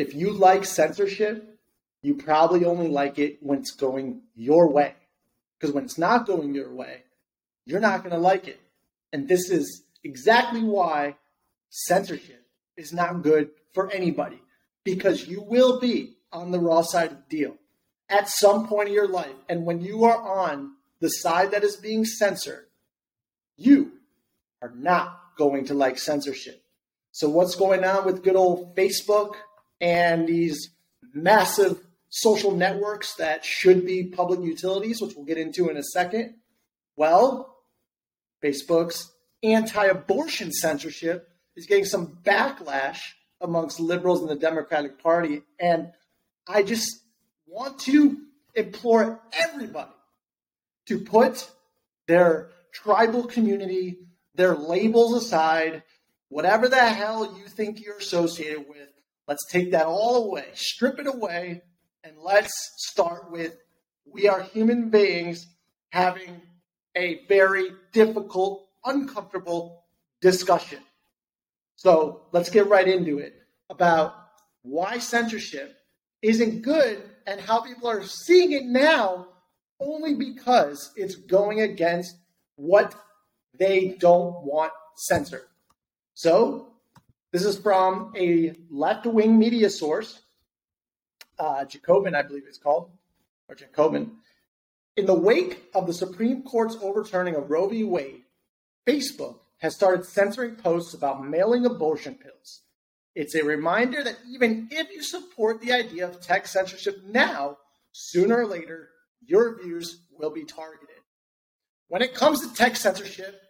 if you like censorship, you probably only like it when it's going your way. Because when it's not going your way, you're not going to like it. And this is exactly why censorship is not good for anybody. Because you will be on the raw side of the deal at some point in your life. And when you are on the side that is being censored, you are not going to like censorship. So, what's going on with good old Facebook and these massive social networks that should be public utilities, which we'll get into in a second? Well, Facebook's anti abortion censorship is getting some backlash amongst liberals in the Democratic Party. And I just want to implore everybody to put their tribal community, their labels aside, whatever the hell you think you're associated with, let's take that all away, strip it away, and let's start with we are human beings having a very difficult, uncomfortable discussion. So let's get right into it about why censorship isn't good and how people are seeing it now only because it's going against what they don't want censored. So, this is from a left wing media source, uh, Jacobin, I believe it's called, or Jacobin. In the wake of the Supreme Court's overturning of Roe v. Wade, Facebook has started censoring posts about mailing abortion pills. It's a reminder that even if you support the idea of tech censorship now, sooner or later, your views will be targeted. When it comes to tech censorship,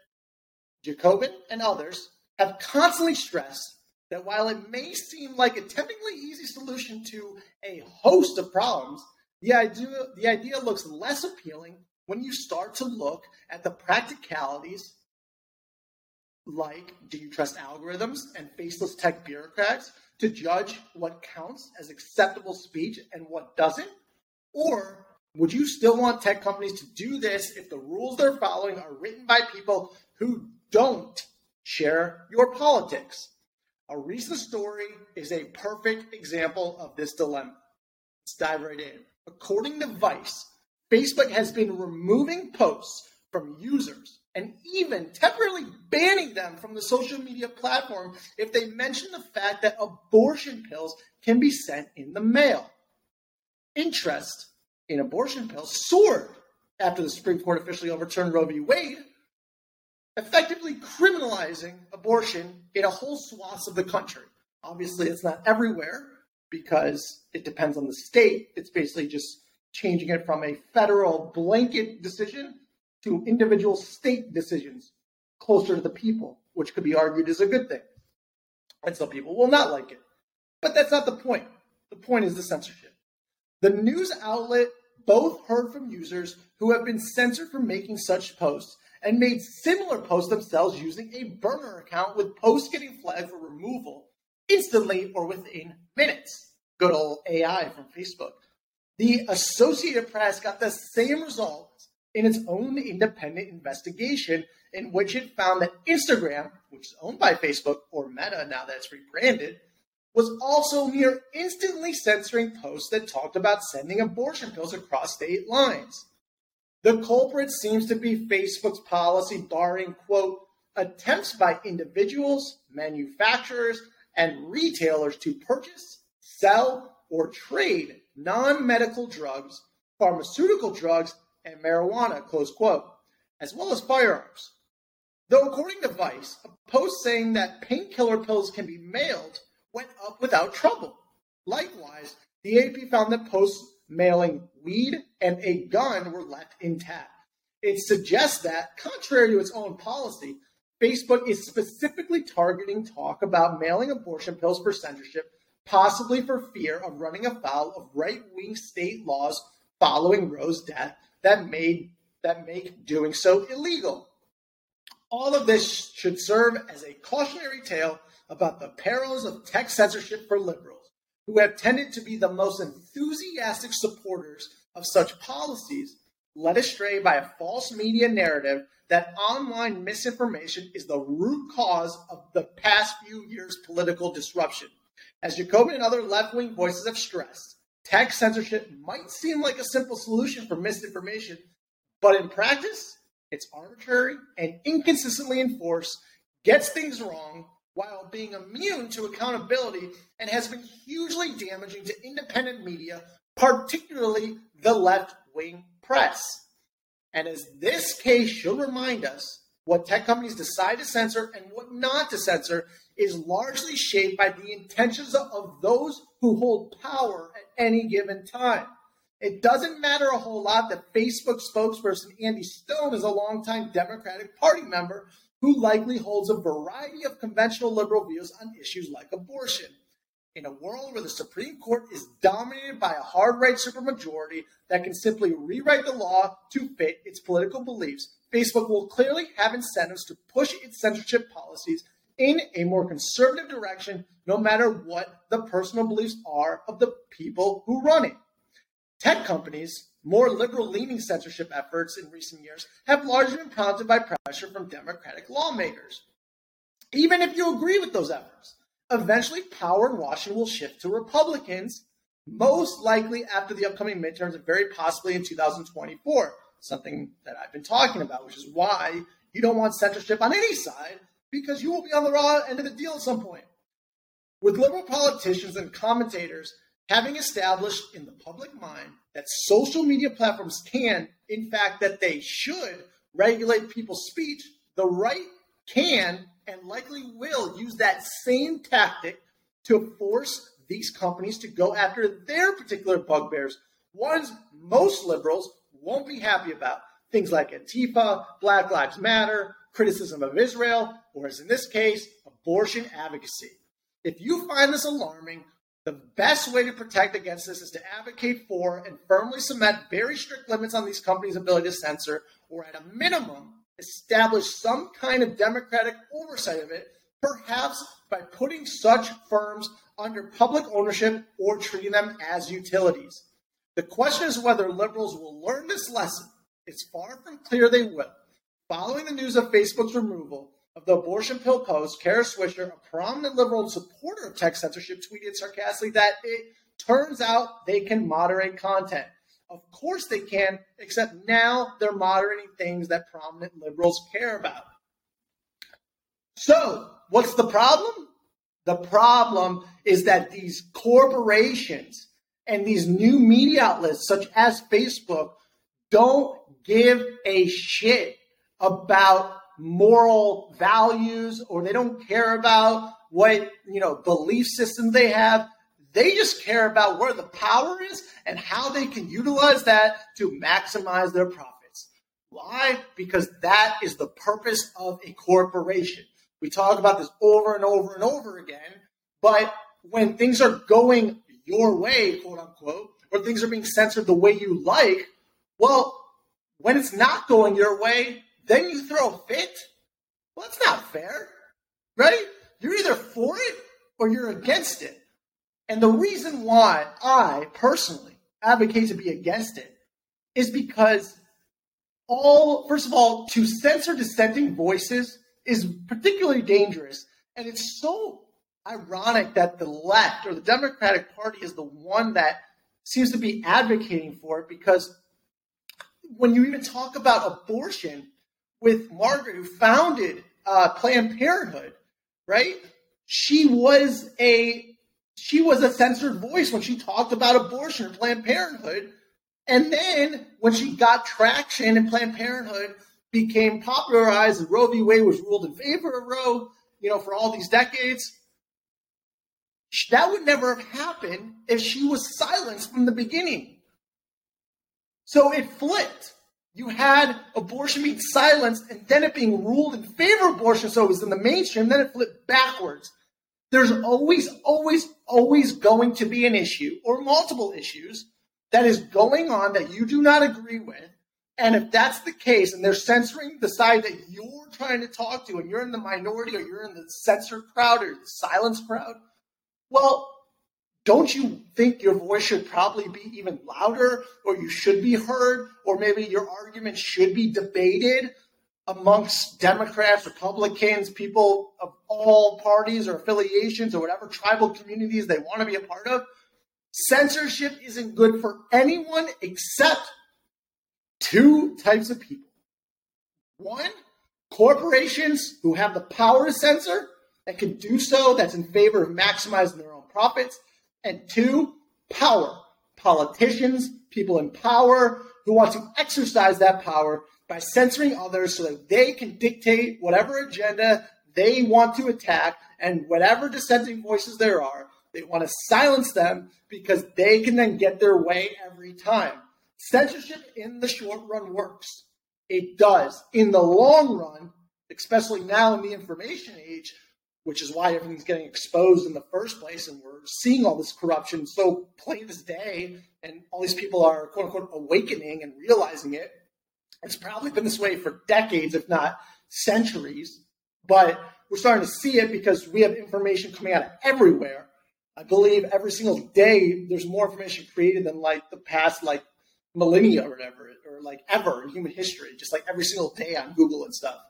Jacobin and others have constantly stressed that while it may seem like a temptingly easy solution to a host of problems, the idea, the idea looks less appealing when you start to look at the practicalities like do you trust algorithms and faceless tech bureaucrats to judge what counts as acceptable speech and what doesn't? Or would you still want tech companies to do this if the rules they're following are written by people who don't share your politics? A recent story is a perfect example of this dilemma. Let's dive right in. According to Vice, Facebook has been removing posts from users and even temporarily banning them from the social media platform if they mention the fact that abortion pills can be sent in the mail. Interest in abortion pills soared after the Supreme Court officially overturned Roe v. Wade, effectively criminalizing abortion in a whole swath of the country. Obviously, it's not everywhere because it depends on the state. It's basically just changing it from a federal blanket decision to individual state decisions closer to the people, which could be argued is a good thing. And some people will not like it. But that's not the point. The point is the censorship. The news outlet both heard from users who have been censored from making such posts and made similar posts themselves using a burner account with posts getting flagged for removal instantly or within minutes. Good old AI from Facebook. The Associated Press got the same results in its own independent investigation in which it found that Instagram, which is owned by Facebook or Meta now that it's rebranded, was also near instantly censoring posts that talked about sending abortion pills across state lines. The culprit seems to be Facebook's policy barring, quote, attempts by individuals, manufacturers, and retailers to purchase, sell, or trade non medical drugs, pharmaceutical drugs, and marijuana, close quote, as well as firearms. Though, according to Vice, a post saying that painkiller pills can be mailed went up without trouble. Likewise, the AP found that posts mailing weed and a gun were left intact. It suggests that, contrary to its own policy, Facebook is specifically targeting talk about mailing abortion pills for censorship, possibly for fear of running afoul of right wing state laws following Roe's death that made that make doing so illegal. All of this should serve as a cautionary tale about the perils of tech censorship for liberals, who have tended to be the most enthusiastic supporters of such policies, led astray by a false media narrative that online misinformation is the root cause of the past few years' political disruption. As Jacobin and other left wing voices have stressed, tech censorship might seem like a simple solution for misinformation, but in practice, it's arbitrary and inconsistently enforced, gets things wrong while being immune to accountability, and has been hugely damaging to independent media, particularly the left wing press. And as this case should remind us, what tech companies decide to censor and what not to censor is largely shaped by the intentions of those who hold power at any given time. It doesn't matter a whole lot that Facebook spokesperson Andy Stone is a longtime Democratic Party member who likely holds a variety of conventional liberal views on issues like abortion. In a world where the Supreme Court is dominated by a hard right supermajority that can simply rewrite the law to fit its political beliefs, Facebook will clearly have incentives to push its censorship policies in a more conservative direction, no matter what the personal beliefs are of the people who run it. Tech companies, more liberal leaning censorship efforts in recent years have largely been prompted by pressure from Democratic lawmakers. Even if you agree with those efforts, eventually power in Washington will shift to Republicans, most likely after the upcoming midterms and very possibly in 2024, something that I've been talking about, which is why you don't want censorship on any side because you will be on the raw end of the deal at some point. With liberal politicians and commentators having established in the public mind that social media platforms can, in fact, that they should regulate people's speech, the right can and likely will use that same tactic to force these companies to go after their particular bugbears, ones most liberals won't be happy about. Things like Antifa, Black Lives Matter, criticism of Israel, or as in this case, abortion advocacy. If you find this alarming, the best way to protect against this is to advocate for and firmly cement very strict limits on these companies' ability to censor, or at a minimum, establish some kind of democratic oversight of it, perhaps by putting such firms under public ownership or treating them as utilities. The question is whether liberals will learn this lesson. It's far from clear they will. Following the news of Facebook's removal, of the abortion pill post, Kara Swisher, a prominent liberal supporter of tech censorship, tweeted sarcastically that it turns out they can moderate content. Of course they can, except now they're moderating things that prominent liberals care about. So, what's the problem? The problem is that these corporations and these new media outlets, such as Facebook, don't give a shit about moral values or they don't care about what you know belief system they have. They just care about where the power is and how they can utilize that to maximize their profits. Why? Because that is the purpose of a corporation. We talk about this over and over and over again but when things are going your way quote unquote or things are being censored the way you like well when it's not going your way then you throw a fit? Well, that's not fair, right? You're either for it or you're against it. And the reason why I personally advocate to be against it is because all, first of all, to censor dissenting voices is particularly dangerous. And it's so ironic that the left or the Democratic Party is the one that seems to be advocating for it because when you even talk about abortion, with Margaret, who founded uh, Planned Parenthood, right? She was a she was a censored voice when she talked about abortion and Planned Parenthood. And then when she got traction and Planned Parenthood became popularized and Roe v. Wade was ruled in favor of Roe, you know, for all these decades, that would never have happened if she was silenced from the beginning. So it flipped you had abortion being silenced and then it being ruled in favor of abortion, so it was in the mainstream, then it flipped backwards. There's always, always, always going to be an issue or multiple issues that is going on that you do not agree with. And if that's the case, and they're censoring the side that you're trying to talk to, and you're in the minority or you're in the censor crowd or the silence crowd, well, don't you think your voice should probably be even louder or you should be heard or maybe your argument should be debated amongst Democrats, Republicans, people of all parties or affiliations or whatever tribal communities they want to be a part of. Censorship isn't good for anyone except two types of people. One, corporations who have the power to censor and can do so that's in favor of maximizing their own profits. And two, power. Politicians, people in power who want to exercise that power by censoring others so that they can dictate whatever agenda they want to attack and whatever dissenting voices there are, they want to silence them because they can then get their way every time. Censorship in the short run works. It does. In the long run, especially now in the information age, which is why everything's getting exposed in the first place, and we're seeing all this corruption so plain as day, and all these people are quote unquote awakening and realizing it. It's probably been this way for decades, if not centuries, but we're starting to see it because we have information coming out of everywhere. I believe every single day there's more information created than like the past like millennia or whatever, or like ever in human history, just like every single day on Google and stuff.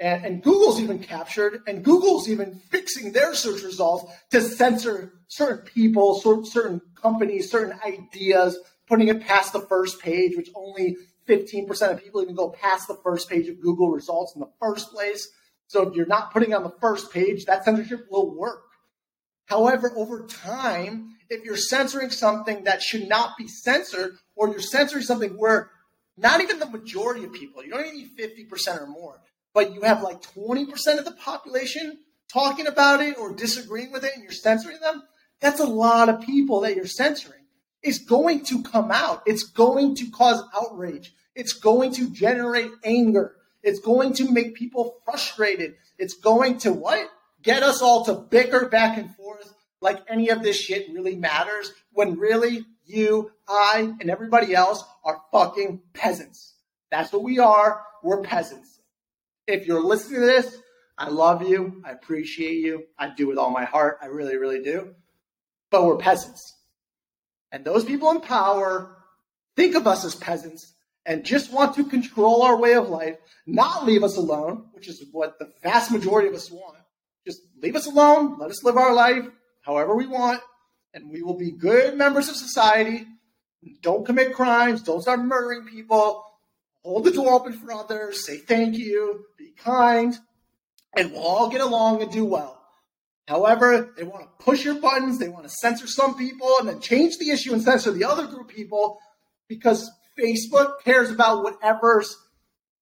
And, and, Google's even captured, and Google's even fixing their search results to censor certain people, certain companies, certain ideas, putting it past the first page, which only 15% of people even go past the first page of Google results in the first place. So if you're not putting on the first page, that censorship will work. However, over time, if you're censoring something that should not be censored, or you're censoring something where not even the majority of people, you don't even need 50% or more, but you have like 20% of the population talking about it or disagreeing with it and you're censoring them, that's a lot of people that you're censoring. It's going to come out. It's going to cause outrage. It's going to generate anger. It's going to make people frustrated. It's going to what? Get us all to bicker back and forth like any of this shit really matters when really you, I, and everybody else are fucking peasants. That's what we are. We're peasants. If you're listening to this, I love you. I appreciate you. I do with all my heart. I really, really do. But we're peasants. And those people in power think of us as peasants and just want to control our way of life, not leave us alone, which is what the vast majority of us want. Just leave us alone, let us live our life however we want, and we will be good members of society. Don't commit crimes, don't start murdering people, hold the door open for others, say thank you, kind, and we'll all get along and do well. However, they want to push your buttons, they want to censor some people and then change the issue and censor the other group of people because Facebook cares about whatever's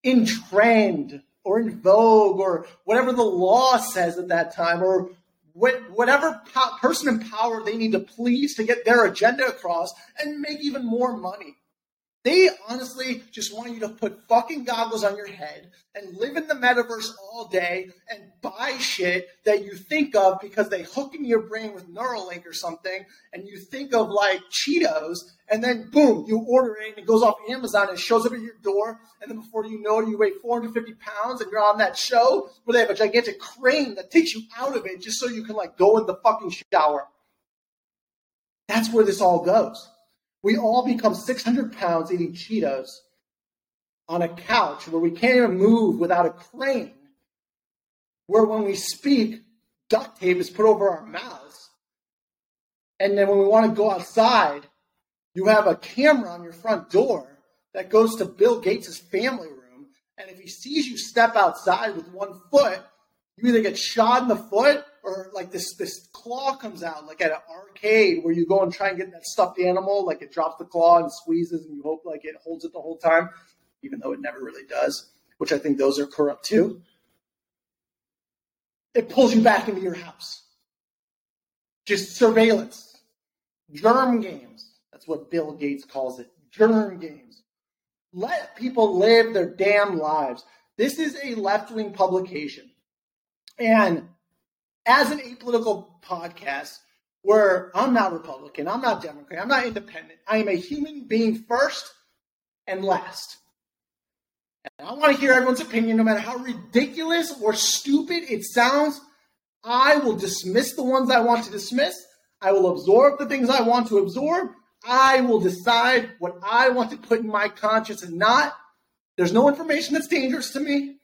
in trend or in vogue or whatever the law says at that time or whatever person in power they need to please to get their agenda across and make even more money. They honestly just want you to put fucking goggles on your head and live in the metaverse all day and buy shit that you think of because they hook in your brain with Neuralink or something, and you think of like Cheetos, and then boom, you order it and it goes off Amazon and shows up at your door, and then before you know it, you weigh 450 pounds and you're on that show where they have a gigantic crane that takes you out of it just so you can like go in the fucking shower. That's where this all goes we all become 600 pounds eating Cheetos on a couch where we can't even move without a crane, where when we speak, duct tape is put over our mouths. And then when we want to go outside, you have a camera on your front door that goes to Bill Gates' family room. And if he sees you step outside with one foot, you either get shot in the foot or like this this claw comes out like at an arcade where you go and try and get that stuffed animal, like it drops the claw and squeezes and you hope like it holds it the whole time, even though it never really does, which I think those are corrupt too. It pulls you back into your house. Just surveillance. Germ games. That's what Bill Gates calls it. Germ games. Let people live their damn lives. This is a left wing publication. And as an apolitical podcast where I'm not Republican, I'm not Democrat, I'm not independent, I am a human being first and last. And I want to hear everyone's opinion, no matter how ridiculous or stupid it sounds. I will dismiss the ones I want to dismiss. I will absorb the things I want to absorb. I will decide what I want to put in my conscience and not. There's no information that's dangerous to me.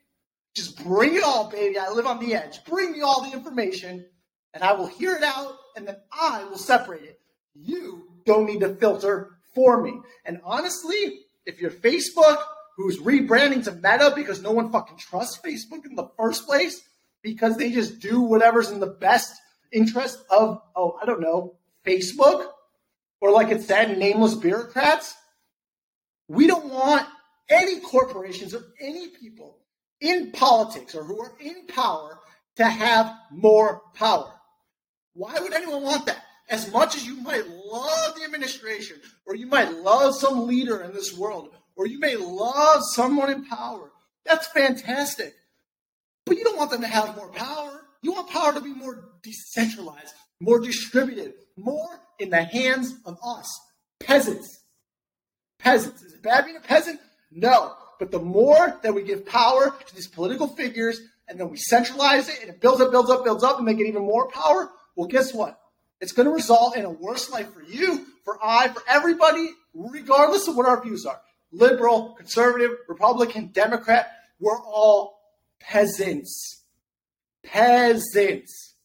Just bring it all, baby. I live on the edge. Bring me all the information, and I will hear it out, and then I will separate it. You don't need to filter for me. And honestly, if you're Facebook, who's rebranding to Meta because no one fucking trusts Facebook in the first place, because they just do whatever's in the best interest of, oh, I don't know, Facebook, or like it said, nameless bureaucrats. We don't want any corporations or any people in politics or who are in power to have more power. Why would anyone want that? As much as you might love the administration, or you might love some leader in this world, or you may love someone in power, that's fantastic. But you don't want them to have more power. You want power to be more decentralized, more distributed, more in the hands of us, peasants. Peasants. Is it bad being a peasant? No. But the more that we give power to these political figures and then we centralize it and it builds up, builds up, builds up, and make it even more power, well, guess what? It's going to result in a worse life for you, for I, for everybody, regardless of what our views are. Liberal, conservative, Republican, Democrat, we're all peasants. Peasants.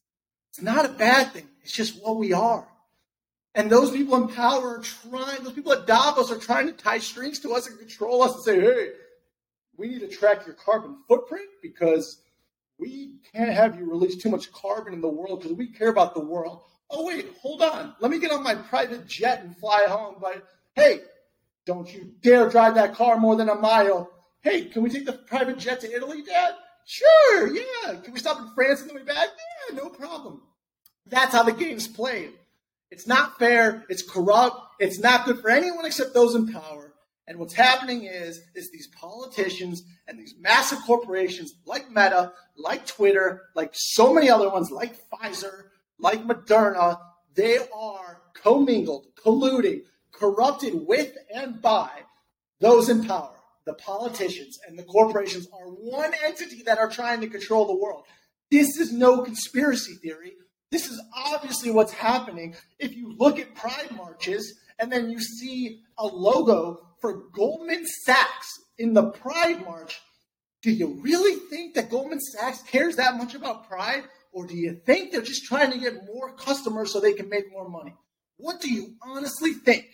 It's not a bad thing. It's just what we are. And those people in power are trying, those people at Davos are trying to tie strings to us and control us and say, hey, we need to track your carbon footprint because we can't have you release too much carbon in the world because we care about the world. Oh, wait, hold on. Let me get on my private jet and fly home. But hey, don't you dare drive that car more than a mile. Hey, can we take the private jet to Italy, Dad? Sure, yeah. Can we stop in France on the way back? Yeah, no problem. That's how the game's played. It's not fair. It's corrupt. It's not good for anyone except those in power. And what's happening is, is these politicians and these massive corporations like Meta, like Twitter, like so many other ones, like Pfizer, like Moderna, they are commingled, colluding, corrupted with and by those in power. The politicians and the corporations are one entity that are trying to control the world. This is no conspiracy theory. This is obviously what's happening. If you look at pride marches and then you see a logo for Goldman Sachs in the pride march, do you really think that Goldman Sachs cares that much about pride? Or do you think they're just trying to get more customers so they can make more money? What do you honestly think?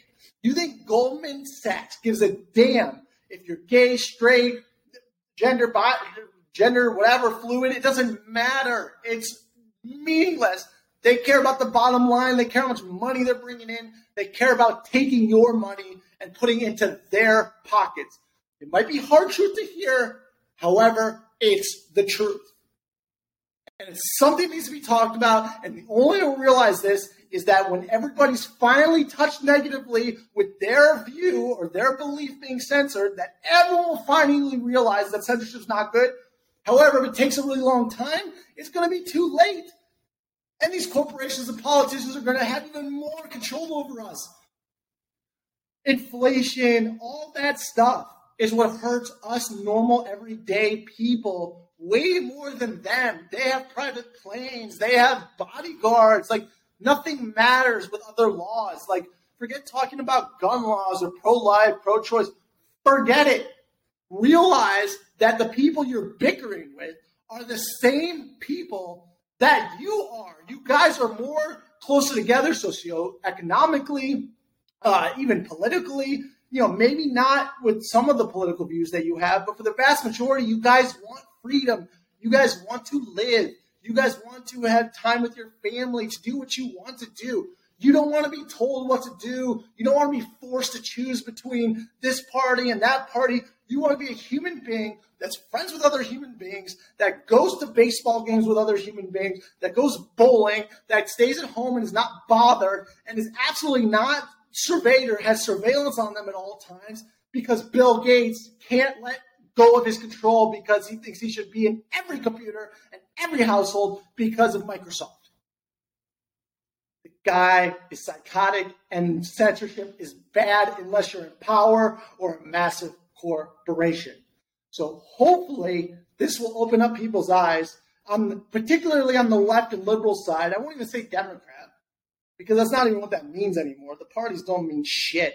You think Goldman Sachs gives a damn if you're gay, straight, gender, bi- gender, whatever, fluid? It doesn't matter. It's meaningless. They care about the bottom line. They care how much money they're bringing in. They care about taking your money and putting into their pockets. It might be hard truth to hear. However, it's the truth. And something needs to be talked about. And the only way to realize this is that when everybody's finally touched negatively with their view or their belief being censored, that everyone will finally realize that censorship is not good. However, if it takes a really long time, it's going to be too late. And these corporations and politicians are going to have even more control over us. Inflation, all that stuff is what hurts us normal, everyday people way more than them. They have private planes, they have bodyguards. Like, nothing matters with other laws. Like, forget talking about gun laws or pro life, pro choice. Forget it. Realize that the people you're bickering with are the same people that you are. You guys are more closer together socioeconomically, uh, even politically. You know, maybe not with some of the political views that you have, but for the vast majority, you guys want freedom. You guys want to live. You guys want to have time with your family to do what you want to do. You don't want to be told what to do. You don't want to be forced to choose between this party and that party. You want to be a human being that's friends with other human beings, that goes to baseball games with other human beings, that goes bowling, that stays at home and is not bothered, and is absolutely not surveyed or has surveillance on them at all times because Bill Gates can't let go of his control because he thinks he should be in every computer and every household because of Microsoft. The guy is psychotic, and censorship is bad unless you're in power or a massive corporation. So hopefully, this will open up people's eyes, on particularly on the left and liberal side. I won't even say Democrat, because that's not even what that means anymore. The parties don't mean shit.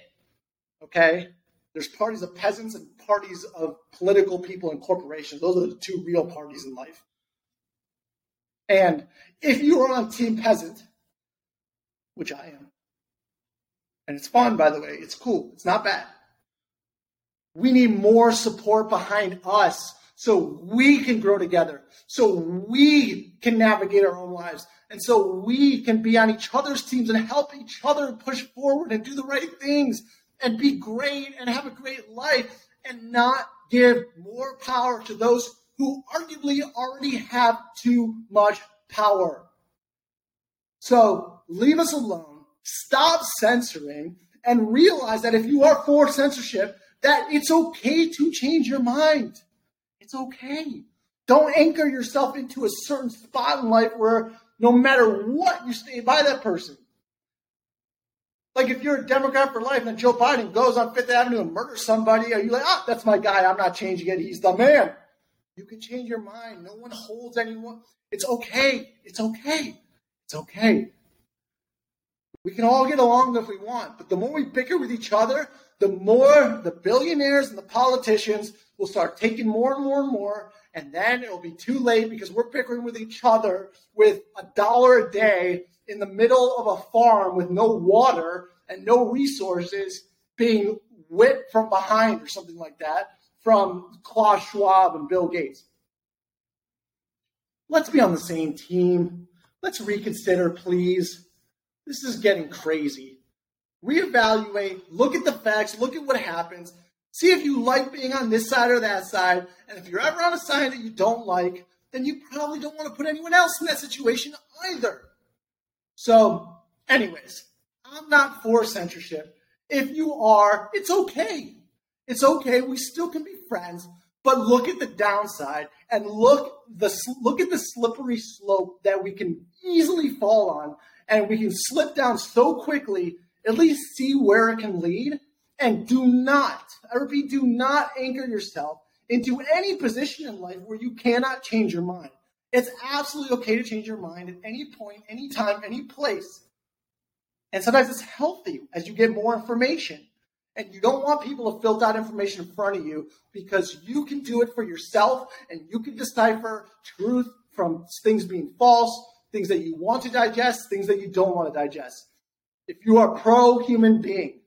Okay? There's parties of peasants and parties of political people and corporations. Those are the two real parties in life. And if you are on Team Peasant, which I am, and it's fun, by the way, it's cool, it's not bad. We need more support behind us so we can grow together, so we can navigate our own lives, and so we can be on each other's teams and help each other push forward and do the right things and be great and have a great life and not give more power to those who arguably already have too much power. So leave us alone, stop censoring, and realize that if you are for censorship, that it's okay to change your mind. It's okay. Don't anchor yourself into a certain spot in life where no matter what, you stay by that person. Like if you're a Democrat for life and Joe Biden goes on Fifth Avenue and murders somebody, are you like, ah, that's my guy. I'm not changing it. He's the man. You can change your mind. No one holds anyone. It's okay. It's okay. It's okay. We can all get along if we want, but the more we bicker with each other, the more the billionaires and the politicians will start taking more and more and more, and then it'll be too late because we're bickering with each other with a dollar a day in the middle of a farm with no water and no resources being whipped from behind or something like that from Klaus Schwab and Bill Gates. Let's be on the same team. Let's reconsider, please. This is getting crazy. Reevaluate, look at the facts, look at what happens, see if you like being on this side or that side. And if you're ever on a side that you don't like, then you probably don't want to put anyone else in that situation either. So, anyways, I'm not for censorship. If you are, it's okay. It's okay. We still can be friends, but look at the downside and look the look at the slippery slope that we can easily fall on, and we can slip down so quickly. At least see where it can lead, and do not, I repeat, do not anchor yourself into any position in life where you cannot change your mind. It's absolutely okay to change your mind at any point, any time, any place. And sometimes it's healthy as you get more information. And you don't want people to filter out information in front of you because you can do it for yourself and you can decipher truth from things being false, things that you want to digest, things that you don't want to digest. If you are pro human being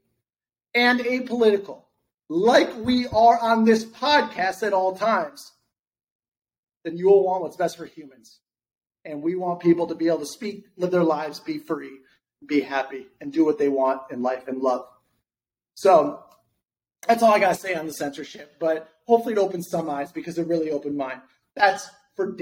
and apolitical, like we are on this podcast at all times, then you will want what's best for humans. And we want people to be able to speak, live their lives, be free, be happy, and do what they want in life and love. So that's all I got to say on the censorship, but hopefully it opens some eyes because it really opened mine. That's for